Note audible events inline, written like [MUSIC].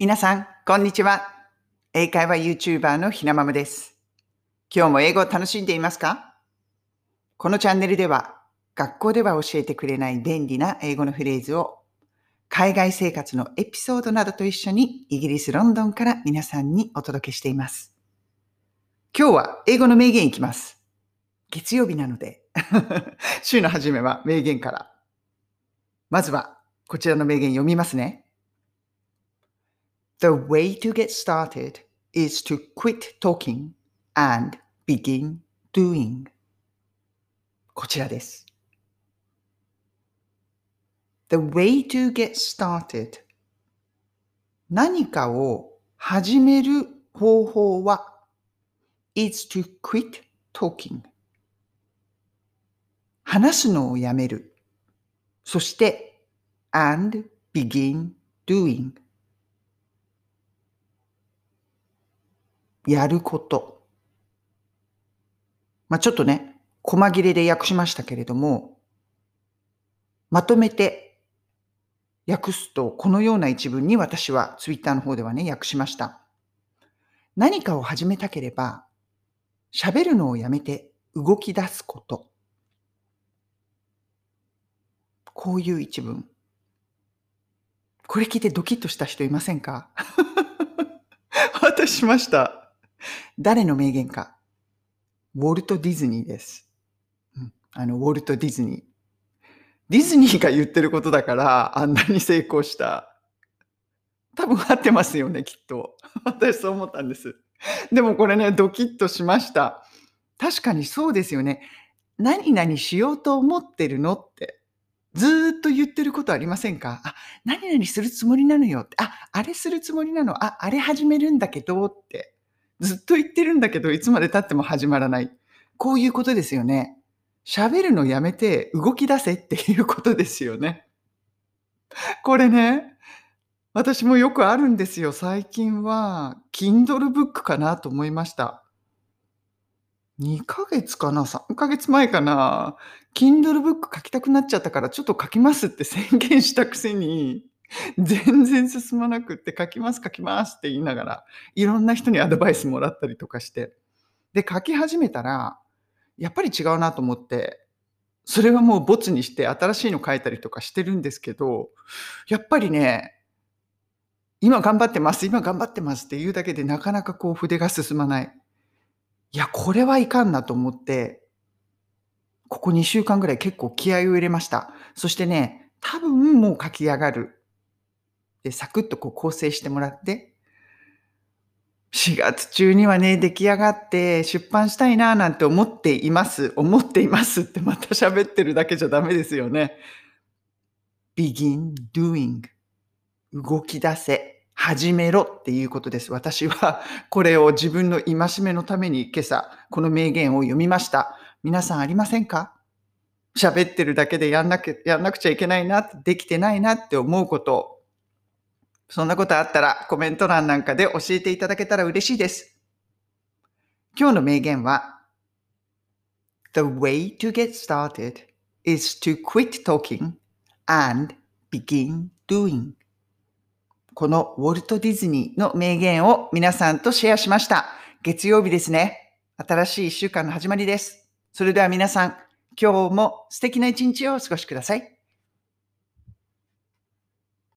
皆さん、こんにちは。英会話 YouTuber のひなままです。今日も英語を楽しんでいますか？このチャンネルでは、学校では教えてくれない便利な英語のフレーズを、海外生活のエピソードなどと一緒にイギリス・ロンドンから皆さんにお届けしています。今日は英語の名言いきます。月曜日なので [LAUGHS] 週の初めは名言から。まずは、こちらの名言読みますね。The way to get started is to quit talking and begin doing. こちらです。The way to get started 何かを始める方法は is to quit talking 話すのをやめる。そして and begin doing やること。まあ、ちょっとね、細切れで訳しましたけれども、まとめて訳すと、このような一文に私はツイッターの方ではね、訳しました。何かを始めたければ、喋るのをやめて動き出すこと。こういう一文。これ聞いてドキッとした人いませんか？[LAUGHS] 私しました。[LAUGHS] 誰の名言か。ウォルト・ディズニーです。うん、あの、ウォルト・ディズニー。ディズニーが言ってることだから、あんなに成功した。多分合ってますよね、きっと。私そう思ったんです。でもこれね、ドキッとしました。確かにそうですよね。何々しようと思ってるのって。ずっと言ってることありませんか？あ、何々するつもりなのよって。あ、あれするつもりなの？あ、あれ始めるんだけどって。ずっと言ってるんだけど、いつまで経っても始まらない。こういうことですよね。喋るのやめて動き出せっていうことですよね。これね、私もよくあるんですよ。最近は、Kindle Book かなと思いました。2ヶ月かな ?3 ヶ月前かな ?Kindle Book 書きたくなっちゃったからちょっと書きますって宣言したくせに、[LAUGHS] 全然進まなくって書きます書きますって言いながらいろんな人にアドバイスもらったりとかして。で書き始めたらやっぱり違うなと思ってそれはもうボツにして新しいの書いたりとかしてるんですけどやっぱりね今頑張ってます今頑張ってますって言うだけでなかなかこう筆が進まない。いやこれはいかんなと思ってここ2週間ぐらい結構気合を入れました。そしてね多分もう書き上がる。で、サクッとこう構成してもらって、4月中にはね、出来上がって出版したいななんて思っています。思っていますってまた喋ってるだけじゃダメですよね。begin doing 動き出せ、始めろっていうことです。私はこれを自分の戒めのために今朝この名言を読みました。皆さんありませんか？喋ってるだけでやんなくやんなくちゃいけないな、できてないなって思うことそんなことあったらコメント欄なんかで教えていただけたら嬉しいです。今日の名言は The way to get started is to quit talking and begin doing このウォルト・ディズニーの名言を皆さんとシェアしました。月曜日ですね。新しい一週間の始まりです。それでは皆さん、今日も素敵な一日をお過ごしください。